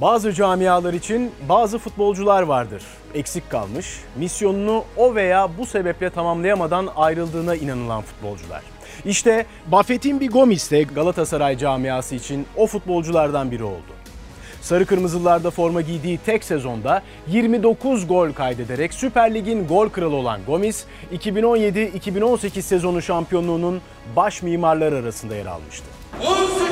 Bazı camialar için bazı futbolcular vardır. Eksik kalmış, misyonunu o veya bu sebeple tamamlayamadan ayrıldığına inanılan futbolcular. İşte Buffett'in bir Gomis de Galatasaray camiası için o futbolculardan biri oldu. Sarı Kırmızılarda forma giydiği tek sezonda 29 gol kaydederek Süper Lig'in gol kralı olan Gomis, 2017-2018 sezonu şampiyonluğunun baş mimarları arasında yer almıştı. 18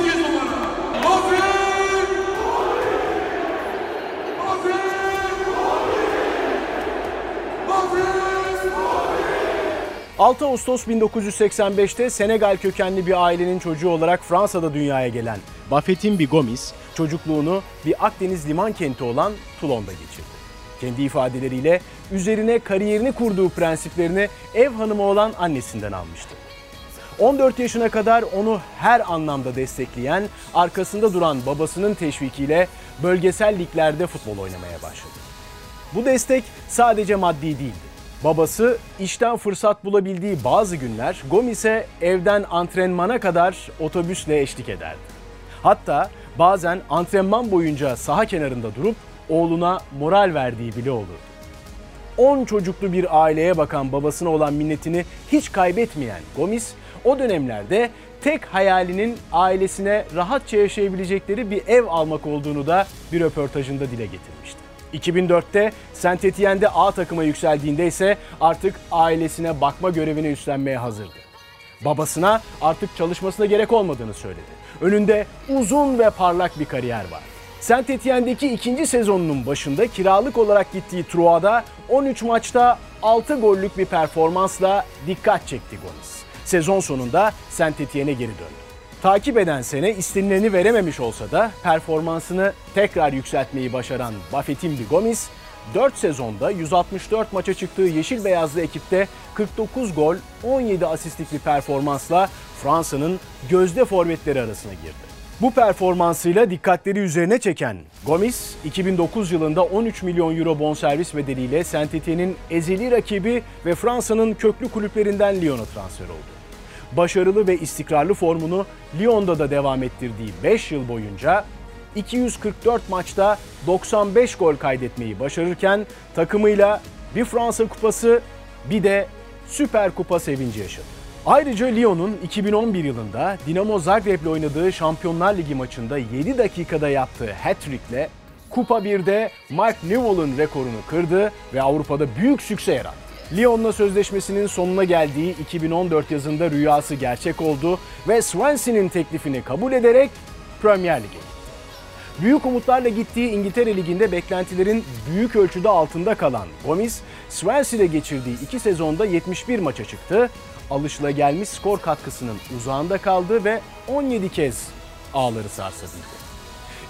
6 Ağustos 1985'te Senegal kökenli bir ailenin çocuğu olarak Fransa'da dünyaya gelen Buffett'in bir Gomis, çocukluğunu bir Akdeniz liman kenti olan Toulon'da geçirdi. Kendi ifadeleriyle üzerine kariyerini kurduğu prensiplerini ev hanımı olan annesinden almıştı. 14 yaşına kadar onu her anlamda destekleyen, arkasında duran babasının teşvikiyle bölgesel liglerde futbol oynamaya başladı. Bu destek sadece maddi değildi. Babası işten fırsat bulabildiği bazı günler Gomis'e evden antrenmana kadar otobüsle eşlik ederdi. Hatta bazen antrenman boyunca saha kenarında durup oğluna moral verdiği bile olurdu. 10 çocuklu bir aileye bakan babasına olan minnetini hiç kaybetmeyen Gomis, o dönemlerde tek hayalinin ailesine rahatça yaşayabilecekleri bir ev almak olduğunu da bir röportajında dile getirmişti. 2004'te Saint Etienne'de A takıma yükseldiğinde ise artık ailesine bakma görevini üstlenmeye hazırdı. Babasına artık çalışmasına gerek olmadığını söyledi. Önünde uzun ve parlak bir kariyer var. Saint Etienne'deki ikinci sezonunun başında kiralık olarak gittiği Troyes'da 13 maçta 6 gollük bir performansla dikkat çekti Gomis. Sezon sonunda Saint Etienne'e geri döndü. Takip eden sene istenileni verememiş olsa da performansını tekrar yükseltmeyi başaran Buffett'in bir Gomis, 4 sezonda 164 maça çıktığı yeşil beyazlı ekipte 49 gol, 17 asistlik bir performansla Fransa'nın gözde forvetleri arasına girdi. Bu performansıyla dikkatleri üzerine çeken Gomis, 2009 yılında 13 milyon euro bonservis bedeliyle Saint Etienne'in ezeli rakibi ve Fransa'nın köklü kulüplerinden Lyon'a transfer oldu. Başarılı ve istikrarlı formunu Lyon'da da devam ettirdiği 5 yıl boyunca 244 maçta 95 gol kaydetmeyi başarırken takımıyla bir Fransa Kupası bir de Süper Kupa sevinci yaşadı. Ayrıca Lyon'un 2011 yılında Dinamo Zagreb'le oynadığı Şampiyonlar Ligi maçında 7 dakikada yaptığı hat-trick'le Kupa 1'de Mark Newell'ın rekorunu kırdı ve Avrupa'da büyük sükse yarattı. Lyon'la sözleşmesinin sonuna geldiği 2014 yazında rüyası gerçek oldu ve Swansea'nin teklifini kabul ederek Premier Lig'e. Büyük umutlarla gittiği İngiltere Ligi'nde beklentilerin büyük ölçüde altında kalan Gomis, Swansea'de geçirdiği iki sezonda 71 maça çıktı, alışılagelmiş skor katkısının uzağında kaldı ve 17 kez ağları sarsabildi.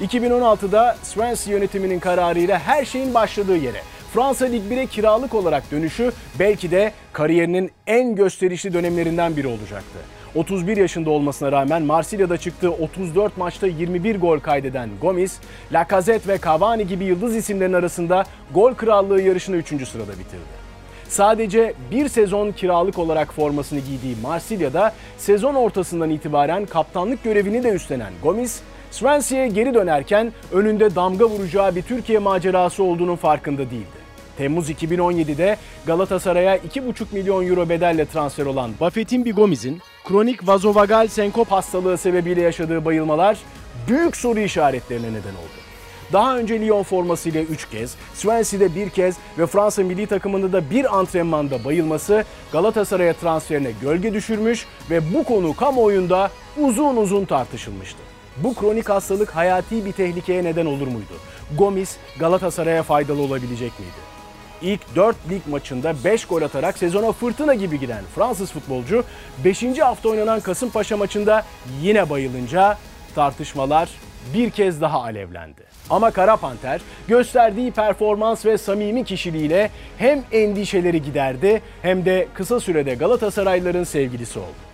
2016'da Swansea yönetiminin kararıyla her şeyin başladığı yere Fransa Lig 1'e kiralık olarak dönüşü belki de kariyerinin en gösterişli dönemlerinden biri olacaktı. 31 yaşında olmasına rağmen Marsilya'da çıktığı 34 maçta 21 gol kaydeden Gomis, Lacazette ve Cavani gibi yıldız isimlerin arasında gol krallığı yarışını 3. sırada bitirdi. Sadece bir sezon kiralık olarak formasını giydiği Marsilya'da sezon ortasından itibaren kaptanlık görevini de üstlenen Gomis, Swansea'ya geri dönerken önünde damga vuracağı bir Türkiye macerası olduğunun farkında değildi. Temmuz 2017'de Galatasaray'a 2,5 milyon euro bedelle transfer olan Buffett'in bir Gomis'in kronik vazovagal senkop hastalığı sebebiyle yaşadığı bayılmalar büyük soru işaretlerine neden oldu. Daha önce Lyon formasıyla 3 kez, Swansea'de bir kez ve Fransa milli takımında da bir antrenmanda bayılması Galatasaray'a transferine gölge düşürmüş ve bu konu kamuoyunda uzun uzun tartışılmıştı. Bu kronik hastalık hayati bir tehlikeye neden olur muydu? Gomis Galatasaray'a faydalı olabilecek miydi? İlk 4 lig maçında 5 gol atarak sezona fırtına gibi giden Fransız futbolcu 5. hafta oynanan Kasımpaşa maçında yine bayılınca tartışmalar bir kez daha alevlendi. Ama Kara Panter gösterdiği performans ve samimi kişiliğiyle hem endişeleri giderdi hem de kısa sürede Galatasaraylıların sevgilisi oldu.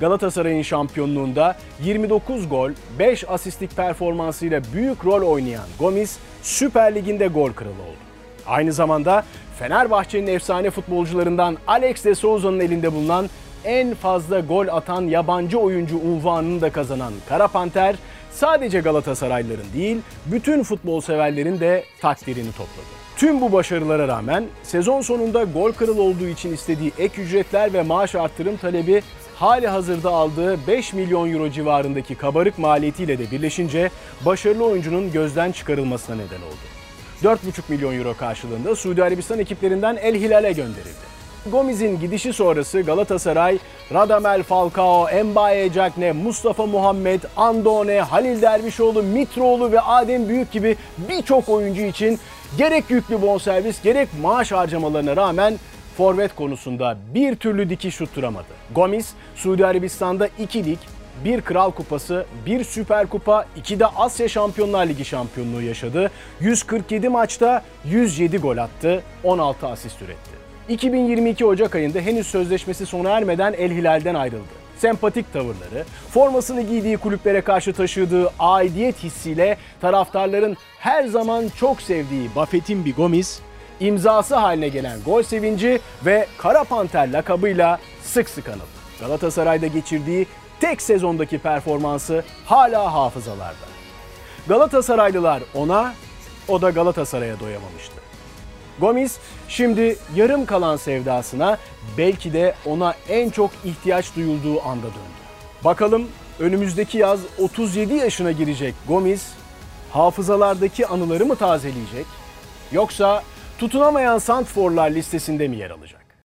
Galatasaray'ın şampiyonluğunda 29 gol, 5 asistlik performansıyla büyük rol oynayan Gomis Süper Lig'inde gol kralı oldu. Aynı zamanda Fenerbahçe'nin efsane futbolcularından Alex de Souza'nın elinde bulunan en fazla gol atan yabancı oyuncu unvanını da kazanan Kara Panter, sadece Galatasaraylıların değil, bütün futbol severlerin de takdirini topladı. Tüm bu başarılara rağmen sezon sonunda gol kralı olduğu için istediği ek ücretler ve maaş artırım talebi hali hazırda aldığı 5 milyon euro civarındaki kabarık maliyetiyle de birleşince başarılı oyuncunun gözden çıkarılmasına neden oldu. 4,5 milyon euro karşılığında Suudi Arabistan ekiplerinden El Hilal'e gönderildi. Gomez'in gidişi sonrası Galatasaray, Radamel Falcao, Mbaye Cakne, Mustafa Muhammed, Andone, Halil Dervişoğlu, Mitroğlu ve Adem Büyük gibi birçok oyuncu için gerek yüklü bonservis gerek maaş harcamalarına rağmen forvet konusunda bir türlü dikiş tutturamadı. Gomis, Suudi Arabistan'da 2 lig, bir Kral Kupası, bir Süper Kupa, iki de Asya Şampiyonlar Ligi şampiyonluğu yaşadı. 147 maçta 107 gol attı, 16 asist üretti. 2022 Ocak ayında henüz sözleşmesi sona ermeden El Hilal'den ayrıldı. Sempatik tavırları, formasını giydiği kulüplere karşı taşıdığı aidiyet hissiyle taraftarların her zaman çok sevdiği Buffett'in bir Gomis, imzası haline gelen gol sevinci ve Kara Panter lakabıyla sık sık anıldı. Galatasaray'da geçirdiği tek sezondaki performansı hala hafızalarda. Galatasaraylılar ona, o da Galatasaray'a doyamamıştı. Gomis şimdi yarım kalan sevdasına belki de ona en çok ihtiyaç duyulduğu anda döndü. Bakalım önümüzdeki yaz 37 yaşına girecek Gomis hafızalardaki anıları mı tazeleyecek yoksa tutunamayan santforlar listesinde mi yer alacak?